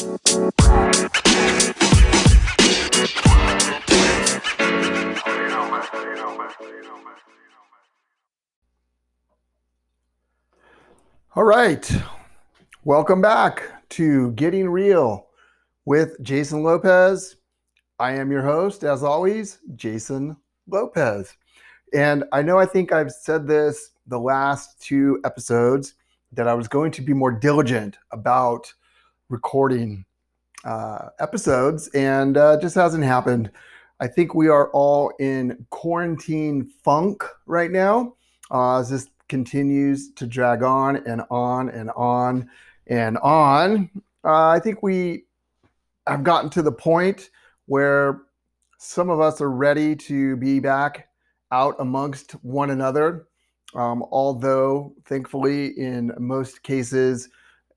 All right. Welcome back to Getting Real with Jason Lopez. I am your host, as always, Jason Lopez. And I know I think I've said this the last two episodes that I was going to be more diligent about recording uh, episodes, and uh, just hasn't happened. I think we are all in quarantine funk right now. Uh, as this continues to drag on and on and on and on. Uh, I think we have gotten to the point where some of us are ready to be back out amongst one another. Um, although, thankfully, in most cases,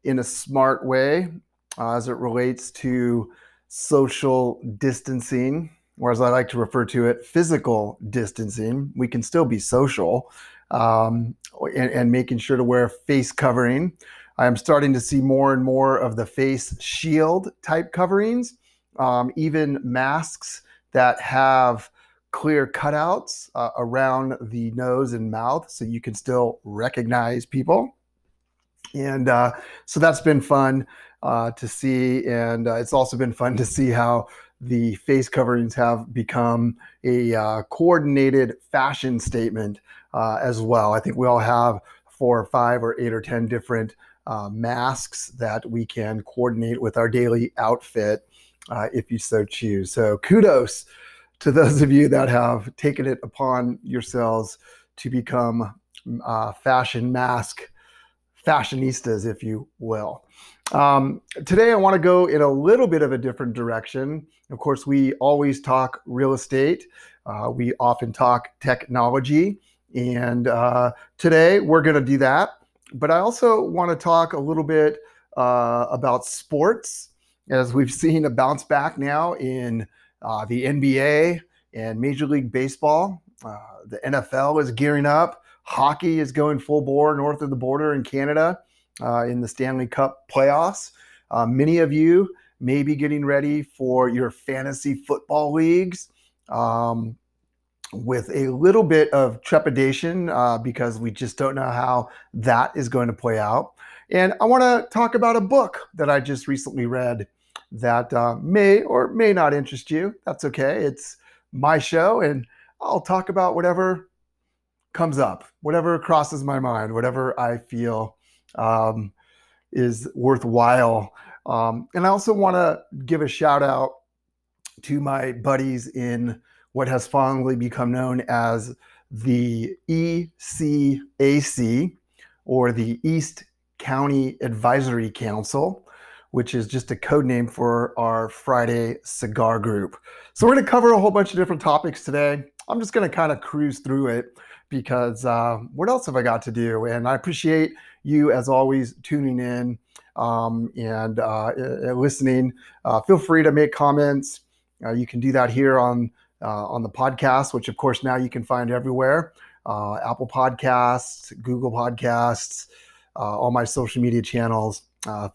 in a smart way uh, as it relates to social distancing, or as I like to refer to it, physical distancing. We can still be social um, and, and making sure to wear face covering. I am starting to see more and more of the face shield type coverings, um, even masks that have clear cutouts uh, around the nose and mouth so you can still recognize people. And uh, so that's been fun uh, to see. And uh, it's also been fun to see how the face coverings have become a uh, coordinated fashion statement uh, as well. I think we all have four or five or eight or 10 different uh, masks that we can coordinate with our daily outfit if you so choose. So kudos to those of you that have taken it upon yourselves to become uh, fashion mask fashionistas, if you will. Um, today, I want to go in a little bit of a different direction. Of course, we always talk real estate. Uh, we often talk technology. And uh, today we're going to do that. But I also want to talk a little bit uh, about sports, as we've seen a bounce back now in uh, the NBA and Major League Baseball. Uh, the NFL is gearing up. Hockey is going full bore north of the border in Canada uh, in the Stanley Cup playoffs. Uh, many of you may be getting ready for your fantasy football leagues. Um, with a little bit of trepidation uh, because we just don't know how that is going to play out. And I want to talk about a book that I just recently read that uh, may or may not interest you. That's okay. It's my show, and I'll talk about whatever comes up, whatever crosses my mind, whatever I feel um, is worthwhile. Um, and I also want to give a shout out to my buddies in what has fondly become known as the ECAC or the East County Advisory Council, which is just a code name for our Friday cigar group. So, we're going to cover a whole bunch of different topics today. I'm just going to kind of cruise through it because uh, what else have I got to do? And I appreciate you, as always, tuning in um, and uh, listening. Uh, feel free to make comments. Uh, you can do that here on uh, on the podcast, which of course now you can find everywhere uh, Apple Podcasts, Google Podcasts, all my social media channels.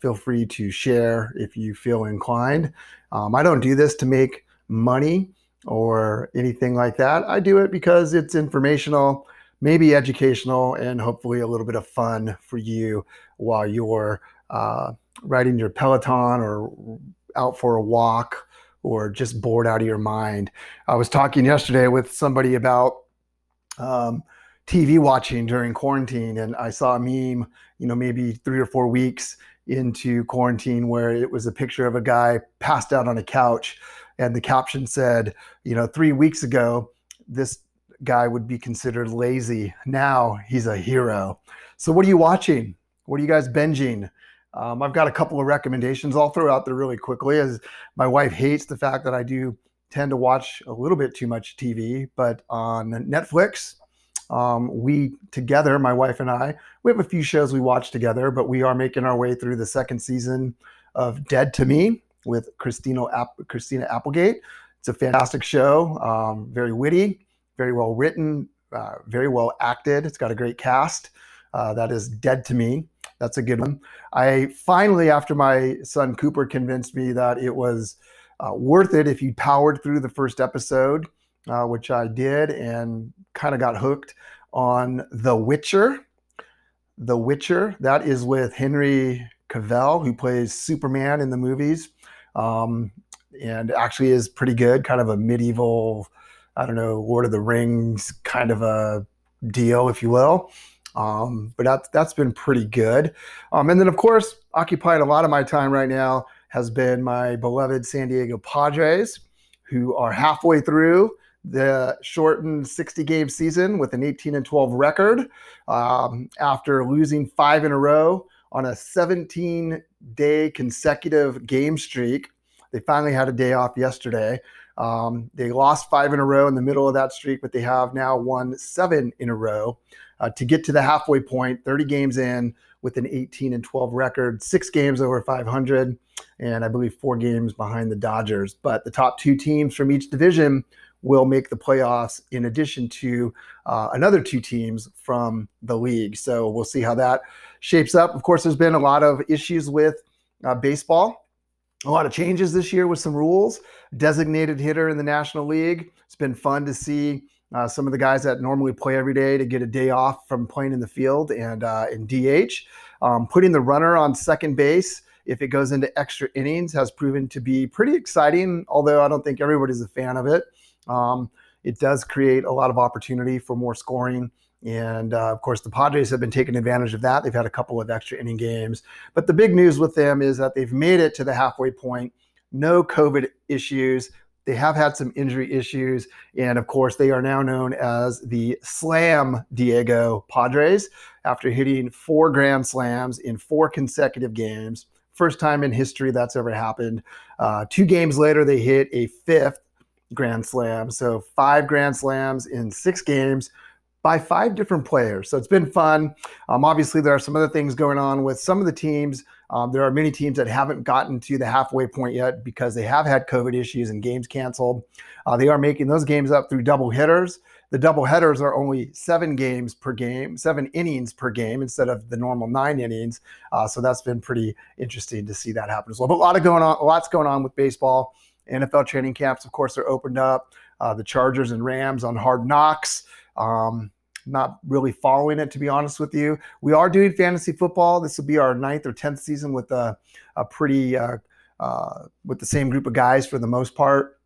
Feel free to share if you feel inclined. Um, I don't do this to make money or anything like that. I do it because it's informational, maybe educational, and hopefully a little bit of fun for you while you're uh, riding your Peloton or out for a walk or just bored out of your mind. I was talking yesterday with somebody about um, TV watching during quarantine, and I saw a meme, you know, maybe three or four weeks into quarantine where it was a picture of a guy passed out on a couch, and the caption said, you know, three weeks ago, this guy would be considered lazy. Now he's a hero. So, what are you watching? What are you guys binging? Um, I've got a couple of recommendations I'll throw out there really quickly as my wife hates the fact that I do tend to watch a little bit too much TV, but on Netflix, um, we together, my wife and I, we have a few shows we watch together, but we are making our way through the second season of Dead to Me with Christina, App- Christina Applegate. It's a fantastic show, um, very witty, very well written, uh, very well acted. It's got a great cast. Uh, that is Dead to Me. That's a good one. I finally, after my son Cooper convinced me that it was uh, worth it if you powered through the first episode, uh, which I did and kind of got hooked on The Witcher. The Witcher, that is with Henry Cavill, who plays Superman in the movies, um, and actually is pretty good, kind of a medieval, I don't know, Lord of the Rings kind of a deal, if you will. Um, but that's that's been pretty good. Um, and then, of course, occupying a lot of my time right now has been my beloved San Diego Padres, who are halfway through the shortened 60 game season with an 18 and 12 record um, after losing five in a row on a 17 day consecutive game streak. They finally had a day off yesterday. Um, they lost five in a row in the middle of that streak, but they have now won seven in a row uh, to get to the halfway point, 30 games in with an 18 and 12 record, six games over 500, and I believe four games behind the Dodgers. But the top two teams from each division will make the playoffs in addition to uh, another two teams from the league. So we'll see how that shapes up. Of course, there's been a lot of issues with uh, baseball. A lot of changes this year with some rules. Designated hitter in the National League. It's been fun to see uh, some of the guys that normally play every day to get a day off from playing in the field and uh, in DH. Um, putting the runner on second base if it goes into extra innings has proven to be pretty exciting, although I don't think everybody's a fan of it. Um, it does create a lot of opportunity for more scoring. And uh, of course, the Padres have been taking advantage of that. They've had a couple of extra inning games. But the big news with them is that they've made it to the halfway point. No COVID issues. They have had some injury issues. And of course, they are now known as the Slam Diego Padres after hitting four Grand Slams in four consecutive games. First time in history that's ever happened. Uh, two games later, they hit a fifth Grand Slam. So five Grand Slams in six games by five different players. So it's been fun. Um, obviously, there are some other things going on with some of the teams. Um, there are many teams that haven't gotten to the halfway point yet because they have had COVID issues and games canceled. Uh, they are making those games up through double hitters. The double headers are only seven games per game, seven innings per game instead of the normal nine innings. Uh, so that's been pretty interesting to see that happen as well. But a lot of going on, a lots going on with baseball. NFL training camps, of course, are opened up. Uh, the Chargers and Rams on Hard Knocks. Um, not really following it, to be honest with you. We are doing fantasy football. This will be our ninth or tenth season with a, a pretty uh, uh, with the same group of guys for the most part.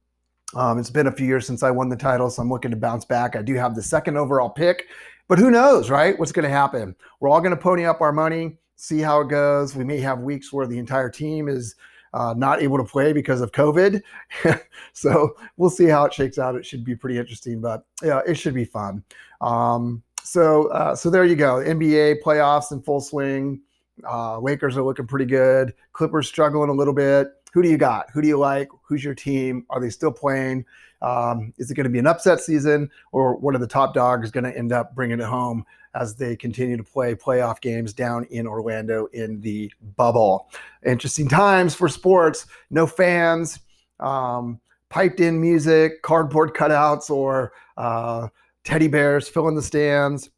Um, it's been a few years since I won the title, so I'm looking to bounce back. I do have the second overall pick, but who knows, right? What's going to happen? We're all going to pony up our money, see how it goes. We may have weeks where the entire team is uh, not able to play because of COVID. so we'll see how it shakes out. It should be pretty interesting, but yeah, it should be fun. Um, so uh, so there you go. NBA playoffs in full swing. Uh, Lakers are looking pretty good. Clippers struggling a little bit. Who do you got? Who do you like? Who's your team? Are they still playing? Um, is it going to be an upset season, or one of the top dogs going to end up bringing it home as they continue to play playoff games down in Orlando in the bubble? Interesting times for sports. No fans, um, piped in music, cardboard cutouts, or uh, teddy bears filling the stands.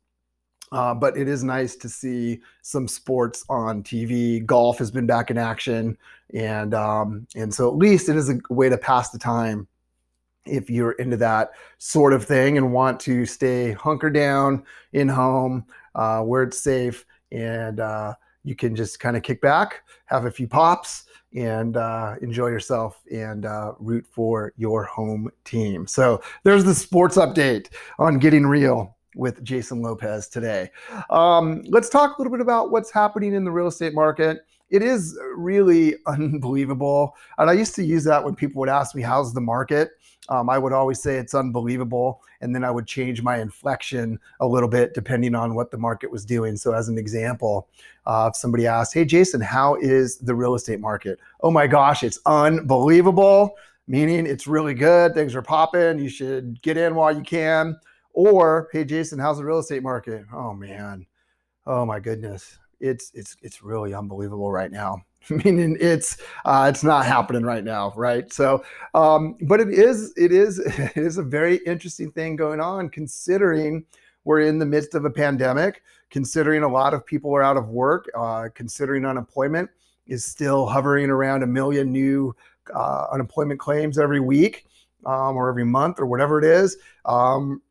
Uh, but it is nice to see some sports on TV. Golf has been back in action, and um, and so at least it is a way to pass the time if you're into that sort of thing and want to stay hunker down in home uh, where it's safe and uh, you can just kind of kick back, have a few pops, and uh, enjoy yourself and uh, root for your home team. So there's the sports update on getting real with Jason Lopez today. Um, let's talk a little bit about what's happening in the real estate market it is really unbelievable. And I used to use that when people would ask me, How's the market? Um, I would always say it's unbelievable. And then I would change my inflection a little bit depending on what the market was doing. So, as an example, uh, if somebody asked, Hey, Jason, how is the real estate market? Oh my gosh, it's unbelievable, meaning it's really good. Things are popping. You should get in while you can. Or, Hey, Jason, how's the real estate market? Oh man. Oh my goodness it's it's it's really unbelievable right now. Meaning it's uh, it's not happening right now, right? So, um, but it is it is it is a very interesting thing going on considering we're in the midst of a pandemic, considering a lot of people are out of work, uh, considering unemployment is still hovering around a million new uh, unemployment claims every week um, or every month or whatever it is. Um,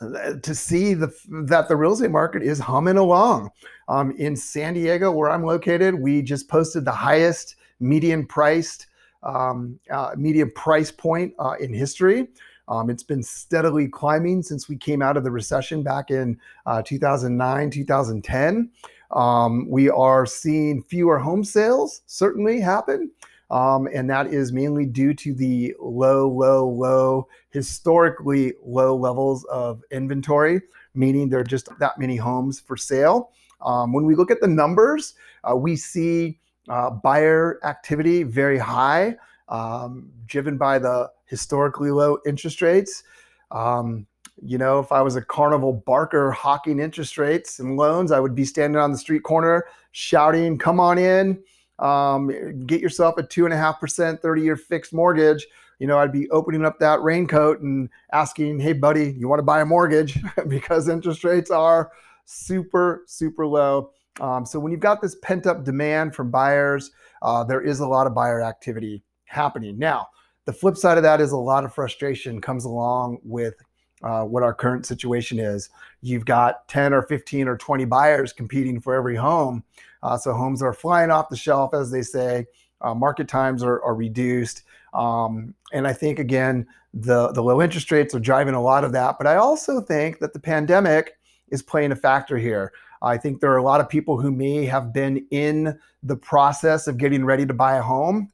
to see the, that the real estate market is humming along. Um, in San Diego, where I'm located, we just posted the highest median priced um, uh, median price point uh, in history. Um, it's been steadily climbing since we came out of the recession back in uh, 2009, 2010. Um, we are seeing fewer home sales certainly happen. Um, and that is mainly due to the low, low, low, historically low levels of inventory, meaning there are just that many homes for sale. Um, when we look at the numbers, uh, we see uh, buyer activity very high, um, driven by the historically low interest rates. Um, you know, if I was a carnival barker hawking interest rates and loans, I would be standing on the street corner shouting, Come on in um, get yourself a two and a half percent 30 year fixed mortgage you know i'd be opening up that raincoat and asking hey buddy you want to buy a mortgage because interest rates are super super low um, so when you've got this pent up demand from buyers uh, there is a lot of buyer activity happening now the flip side of that is a lot of frustration comes along with uh, what our current situation is. You've got 10 or 15 or 20 buyers competing for every home. Uh, so homes are flying off the shelf, as they say. Uh, market times are, are reduced. Um, and I think, again, the, the low interest rates are driving a lot of that. But I also think that the pandemic is playing a factor here. I think there are a lot of people who may have been in the process of getting ready to buy a home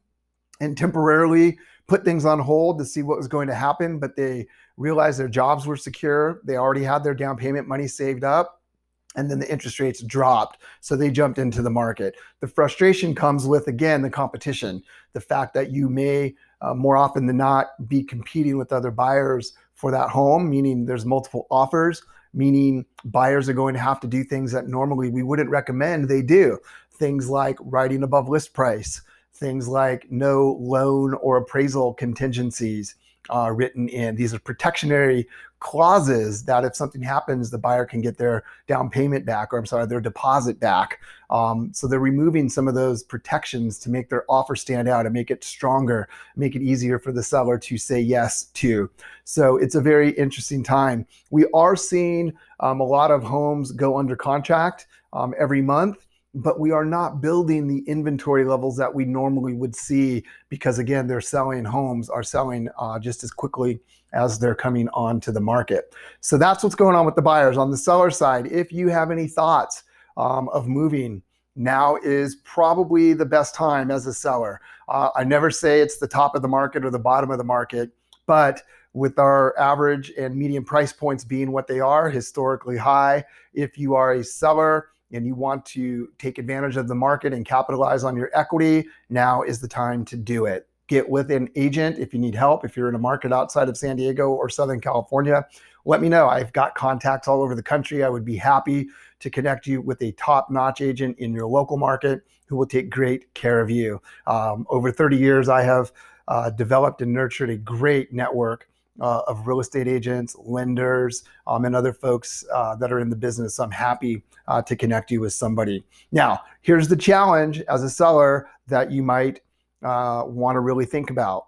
and temporarily put things on hold to see what was going to happen, but they realized their jobs were secure. They already had their down payment money saved up. And then the interest rates dropped. So they jumped into the market. The frustration comes with, again, the competition, the fact that you may uh, more often than not be competing with other buyers for that home, meaning there's multiple offers, meaning buyers are going to have to do things that normally we wouldn't recommend they do. Things like writing above list price, things like no loan or appraisal contingencies uh, written in. These are protectionary clauses that if something happens, the buyer can get their down payment back, or I'm sorry, their deposit back. Um, so they're removing some of those protections to make their offer stand out and make it stronger, make it easier for the seller to say yes to. So it's a very interesting time. We are seeing um, a lot of homes go under contract um, every month but we are not building the inventory levels that we normally would see because again they're selling homes are selling uh, just as quickly as they're coming onto the market. So that's what's going on with the buyers. On the seller side if you have any thoughts um, of moving now is probably the best time as a seller. Uh, i never say it's the top of the market or the bottom of the market but with our average and median price points being what they are historically high if you are a seller and you want to take advantage of the market and capitalize on your equity, now is the time to do it. Get with an agent if you need help. If you're in a market outside of San Diego or Southern California, let me know. I've got contacts all over the country. I would be happy to connect you with a top notch agent in your local market who will take great care of you. Um, over 30 years, I have uh, developed and nurtured a great network uh, of real estate agents, lenders, um, and other folks uh, that are in the business. I'm happy uh, to connect you with somebody. Now, here's the challenge as a seller that you might uh, want to really think about.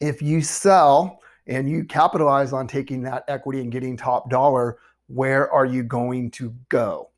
If you sell and you capitalize on taking that equity and getting top dollar, where are you going to go?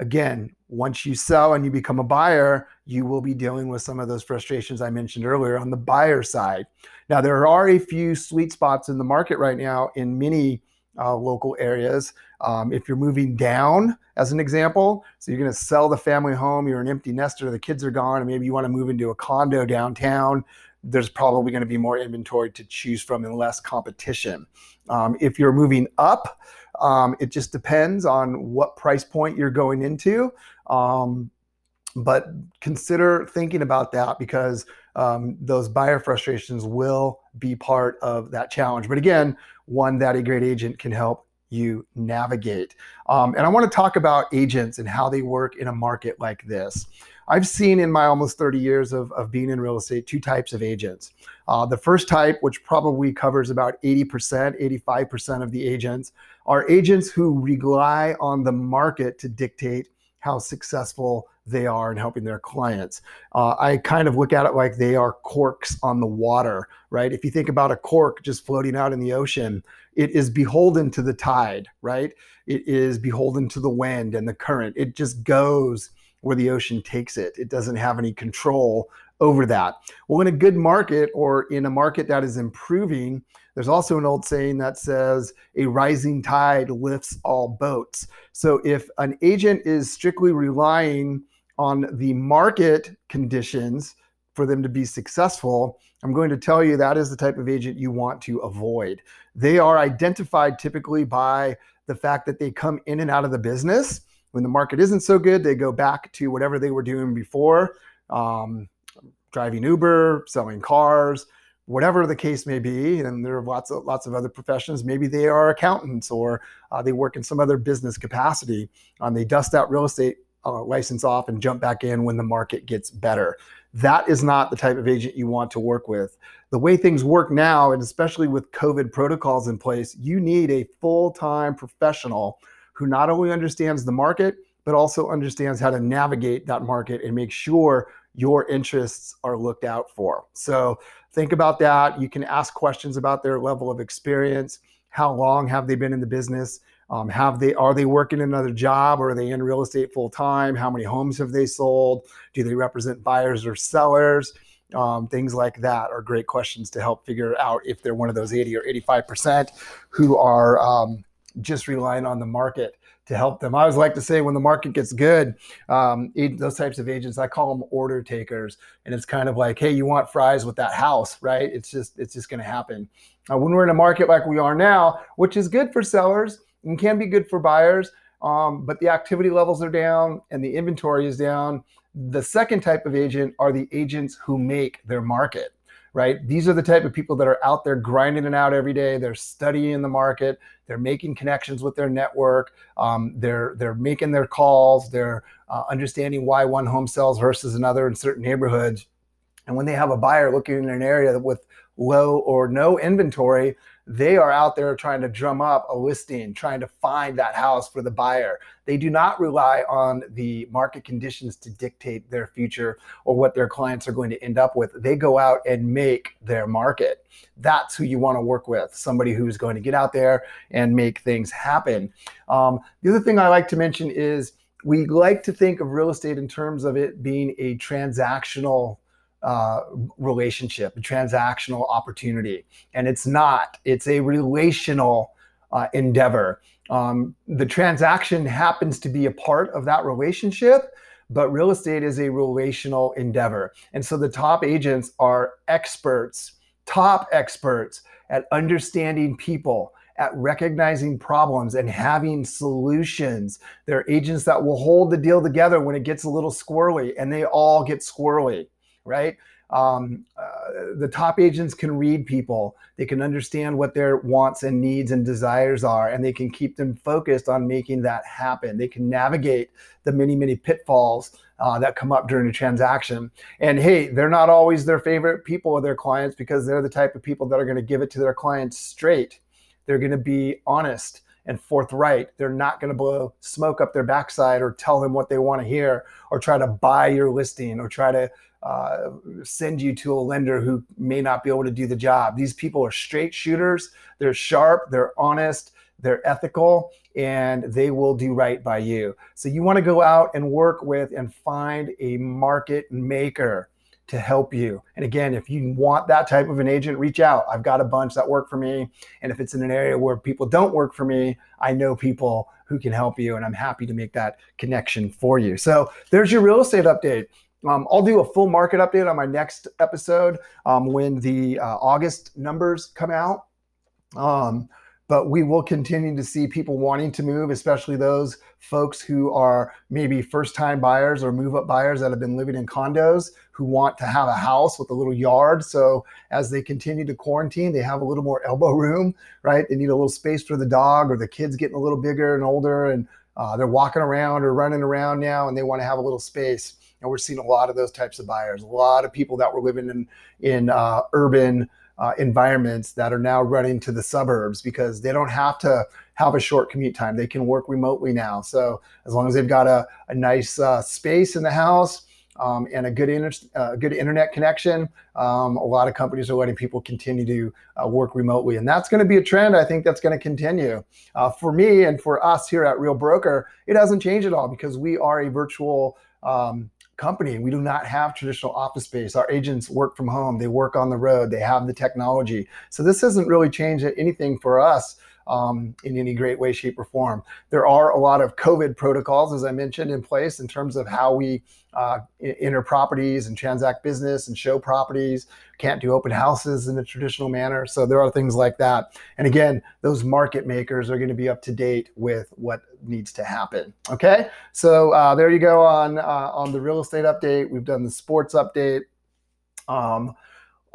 Again, once you sell and you become a buyer, you will be dealing with some of those frustrations I mentioned earlier on the buyer side. Now, there are a few sweet spots in the market right now in many uh, local areas. Um, if you're moving down, as an example, so you're going to sell the family home, you're an empty nester, the kids are gone, and maybe you want to move into a condo downtown, there's probably going to be more inventory to choose from and less competition. Um, if you're moving up, um, it just depends on what price point you're going into. Um, but consider thinking about that because um, those buyer frustrations will be part of that challenge. But again, one that a great agent can help you navigate. Um, and I want to talk about agents and how they work in a market like this. I've seen in my almost 30 years of, of being in real estate two types of agents. Uh, the first type, which probably covers about 80%, 85% of the agents, are agents who rely on the market to dictate how successful they are in helping their clients. Uh, I kind of look at it like they are corks on the water, right? If you think about a cork just floating out in the ocean, it is beholden to the tide, right? It is beholden to the wind and the current. It just goes where the ocean takes it. It doesn't have any control over that. Well, in a good market or in a market that is improving, there's also an old saying that says a rising tide lifts all boats. So if an agent is strictly relying on the market conditions for them to be successful, I'm going to tell you that is the type of agent you want to avoid. They are identified typically by the fact that they come in and out of the business. When the market isn't so good, they go back to whatever they were doing before um, driving Uber, selling cars, whatever the case may be. And there are lots of lots of other professions. Maybe they are accountants or uh, they work in some other business capacity. Um, they dust out real estate uh, license off and jump back in when the market gets better. That is not the type of agent you want to work with. The way things work now, and especially with COVID protocols in place, you need a full time professional who not only understands the market, but also understands how to navigate that market and make sure your interests are looked out for. So think about that. You can ask questions about their level of experience. How long have they been in the business? Um, have they are they working another job or are they in real estate full time? How many homes have they sold? Do they represent buyers or sellers? Um, things like that are great questions to help figure out if they're one of those 80 or 85 percent who are um, just relying on the market to help them. I always like to say when the market gets good, um, those types of agents, I call them order takers. And it's kind of like, hey, you want fries with that house, right? It's just, it's just going to happen. Uh, when we're in a market like we are now, which is good for sellers and can be good for buyers, um, but the activity levels are down and the inventory is down. The second type of agent are the agents who make their market right? These are the type of people that are out there grinding it out every day. They're studying the market. They're making connections with their network. Um, they're they're making their calls. They're uh, understanding why one home sells versus another in certain neighborhoods. And when they have a buyer looking in an area with low or no inventory, they are out there trying to drum up a listing, trying to find that house for the buyer. They do not rely on the market conditions to dictate their future or what their clients are going to end up with. They go out and make their market. That's who you want to work with somebody who's going to get out there and make things happen. Um, the other thing I like to mention is we like to think of real estate in terms of it being a transactional uh, relationship, a transactional opportunity. And it's not, it's a relational uh, endeavor. Um, the transaction happens to be a part of that relationship, but real estate is a relational endeavor. And so the top agents are experts, top experts at understanding people, at recognizing problems and having solutions. They're agents that will hold the deal together when it gets a little squirrely, and they all get squirrely right? Um, uh, the top agents can read people. They can understand what their wants and needs and desires are, and they can keep them focused on making that happen. They can navigate the many, many pitfalls uh, that come up during a transaction. And hey, they're not always their favorite people or their clients because they're the type of people that are going to give it to their clients straight. They're going to be honest and forthright. They're not going to blow smoke up their backside or tell them what they want to hear or try to buy your listing or try to uh, send you to a lender who may not be able to do the job. These people are straight shooters. They're sharp. They're honest. They're ethical and they will do right by you. So you want to go out and work with and find a market maker to help you. And again, if you want that type of an agent, reach out. I've got a bunch that work for me. And if it's in an area where people don't work for me, I know people who can help you and I'm happy to make that connection for you. So there's your real estate update. Um, I'll do a full market update on my next episode um, when the uh, August numbers come out. Um, but we will continue to see people wanting to move, especially those folks who are maybe first time buyers or move up buyers that have been living in condos who want to have a house with a little yard. So as they continue to quarantine, they have a little more elbow room, right? They need a little space for the dog or the kids getting a little bigger and older and uh, they're walking around or running around now and they want to have a little space and we're seeing a lot of those types of buyers. A lot of people that were living in in uh, urban uh, environments that are now running to the suburbs because they don't have to have a short commute time. They can work remotely now. So as long as they've got a, a nice uh, space in the house um, and a good, inter- uh, good internet connection, um, a lot of companies are letting people continue to uh, work remotely. And that's going to be a trend. I think that's going to continue. Uh, for me and for us here at Real Broker, it hasn't changed at all because we are a virtual um, company. We do not have traditional office space. Our agents work from home, they work on the road, they have the technology. So this hasn't really changed anything for us um, in any great way, shape, or form. There are a lot of COVID protocols, as I mentioned, in place in terms of how we uh, enter properties and transact business and show properties. Can't do open houses in a traditional manner. So there are things like that. And again, those market makers are going to be up to date with what needs to happen. Okay, so uh, there you go on uh, on the real estate update. We've done the sports update. Um,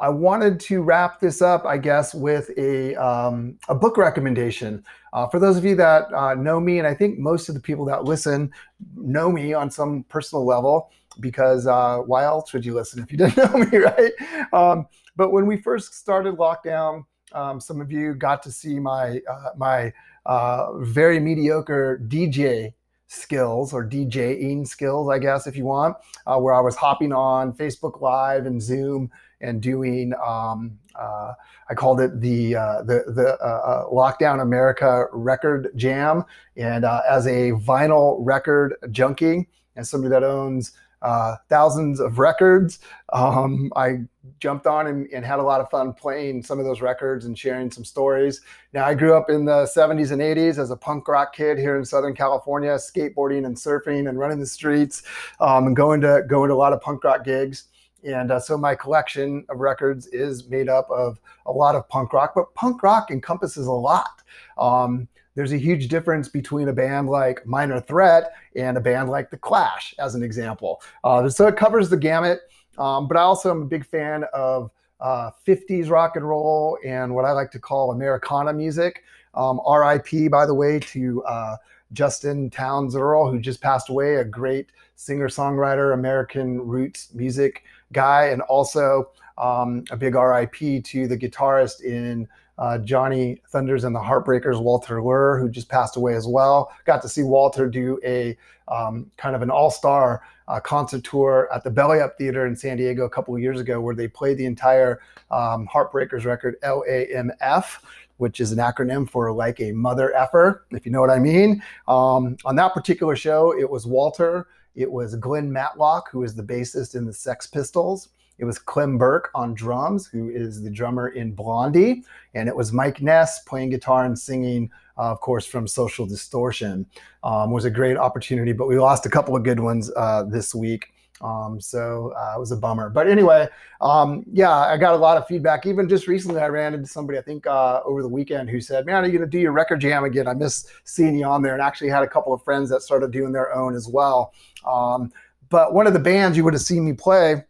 I wanted to wrap this up, I guess, with a, um, a book recommendation. Uh, for those of you that uh, know me, and I think most of the people that listen know me on some personal level, because uh, why else would you listen if you didn't know me, right? Um, but when we first started lockdown, um, some of you got to see my uh, my uh, very mediocre DJ skills or DJing skills, I guess, if you want, uh, where I was hopping on Facebook Live and Zoom and doing. Um, uh, I called it the uh, the the uh, uh, Lockdown America Record Jam, and uh, as a vinyl record junkie and somebody that owns uh, thousands of records. Um, I jumped on and, and, had a lot of fun playing some of those records and sharing some stories. Now, I grew up in the 70s and 80s as a punk rock kid here in Southern California, skateboarding and surfing and running the streets um, and going to going to a lot of punk rock gigs. And uh, so my collection of records is made up of a lot of punk rock, but punk rock encompasses a lot. Um, there's a huge difference between a band like Minor Threat and a band like The Clash, as an example. Uh, so it covers the gamut. Um, but I also am a big fan of uh, 50s rock and roll and what I like to call Americana music. Um, RIP, by the way, to uh, Justin Townes Earle, who just passed away, a great singer songwriter, American roots music guy, and also um, a big RIP to the guitarist in uh, Johnny Thunders and the Heartbreakers, Walter Lure, who just passed away as well. Got to see Walter do a um, kind of an all star uh, concert tour at the Belly Up Theater in San Diego a couple of years ago, where they played the entire um, Heartbreakers record, LAMF which is an acronym for like a mother effer, if you know what I mean. Um, on that particular show, it was Walter, it was Glenn Matlock, who is the bassist in the Sex Pistols. It was Clem Burke on drums, who is the drummer in Blondie. And it was Mike Ness playing guitar and singing, uh, of course, from Social Distortion. Um, was a great opportunity, but we lost a couple of good ones uh, this week. Um, so uh, it was a bummer. But anyway, um, yeah, I got a lot of feedback. Even just recently, I ran into somebody, I think uh, over the weekend, who said, Man, are you going to do your record jam again? I miss seeing you on there. And actually had a couple of friends that started doing their own as well. Um, but one of the bands you would have seen me play,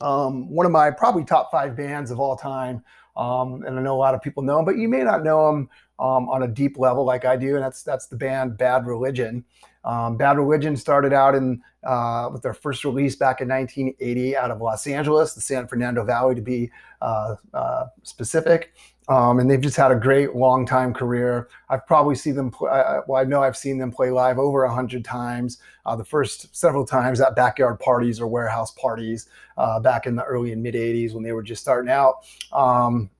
um, one of my probably top five bands of all time. Um, and I know a lot of people know them, but you may not know them um, on a deep level like I do. And that's that's the band Bad Religion. Um, Bad Religion started out in uh, with their first release back in 1980 out of Los Angeles, the San Fernando Valley to be uh, uh, specific. Um, and they've just had a great long time career. I've probably seen them. Play, well, I know I've seen them play live over a hundred times. Uh, the first several times at backyard parties or warehouse parties uh, back in the early and mid '80s when they were just starting out. Um,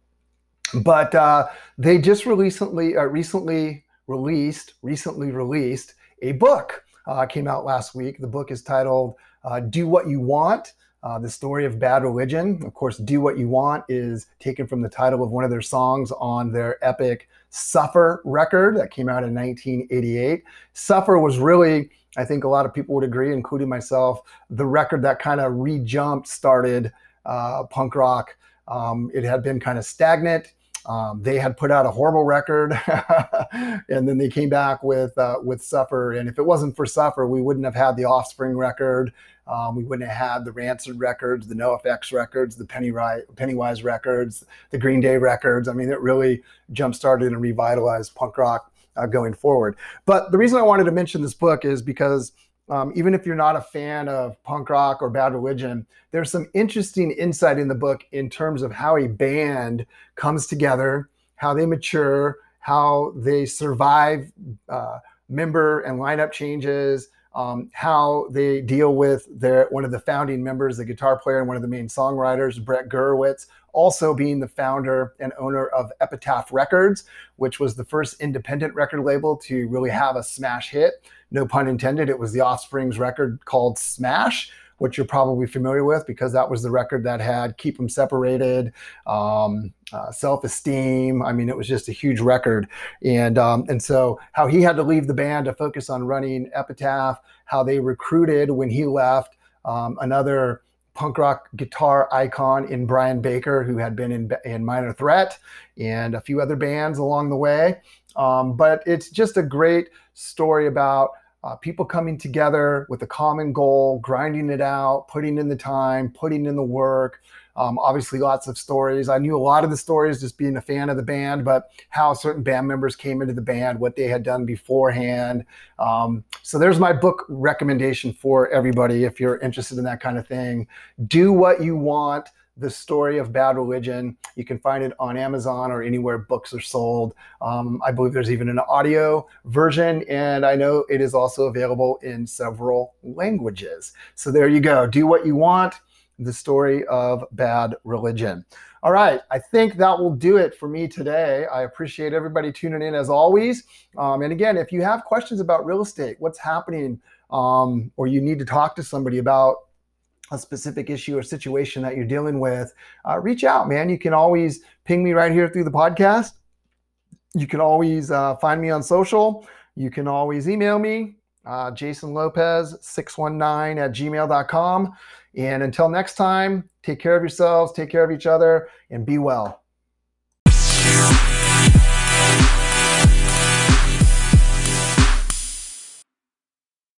but uh, they just recently recently released recently released a book uh, came out last week. The book is titled uh, Do What You Want. Uh, the story of bad religion. Of course, Do What You Want is taken from the title of one of their songs on their epic Suffer record that came out in 1988. Suffer was really, I think a lot of people would agree, including myself, the record that kind of re jumped started uh, punk rock. Um, it had been kind of stagnant. Um, they had put out a horrible record, and then they came back with uh, with Suffer. And if it wasn't for Suffer, we wouldn't have had the Offspring record. Um, we wouldn't have had the Rancid records, the NoFX records, the Pennywise, Pennywise records, the Green Day records. I mean, it really jump started and revitalized punk rock uh, going forward. But the reason I wanted to mention this book is because um, even if you're not a fan of punk rock or bad religion, there's some interesting insight in the book in terms of how a band comes together, how they mature, how they survive uh, member and lineup changes, um, how they deal with their one of the founding members, the guitar player and one of the main songwriters, Brett Gurewitz, also being the founder and owner of Epitaph Records, which was the first independent record label to really have a smash hit. No pun intended. It was the Offspring's record called Smash, which you're probably familiar with because that was the record that had Keep Them Separated, um, uh, Self Esteem. I mean, it was just a huge record. And, um, and so, how he had to leave the band to focus on running Epitaph, how they recruited when he left um, another punk rock guitar icon in Brian Baker, who had been in, in Minor Threat and a few other bands along the way. Um, but it's just a great story about uh, people coming together with a common goal, grinding it out, putting in the time, putting in the work. Um, obviously, lots of stories. I knew a lot of the stories just being a fan of the band, but how certain band members came into the band, what they had done beforehand. Um, so, there's my book recommendation for everybody if you're interested in that kind of thing. Do what you want the story of bad religion. You can find it on Amazon or anywhere books are sold. Um, I believe there's even an audio version, and I know it is also available in several languages. So there you go. Do what you want. The story of bad religion. All right, I think that will do it for me today. I appreciate everybody tuning in as always. Um, and again, if you have questions about real estate, what's happening, um, or you need to talk to somebody about a specific issue or situation that you're dealing with, uh, reach out, man. You can always ping me right here through the podcast. You can always uh, find me on social. You can always email me, uh, Jason Lopez 619 at gmail.com. And until next time, take care of yourselves, take care of each other, and be well.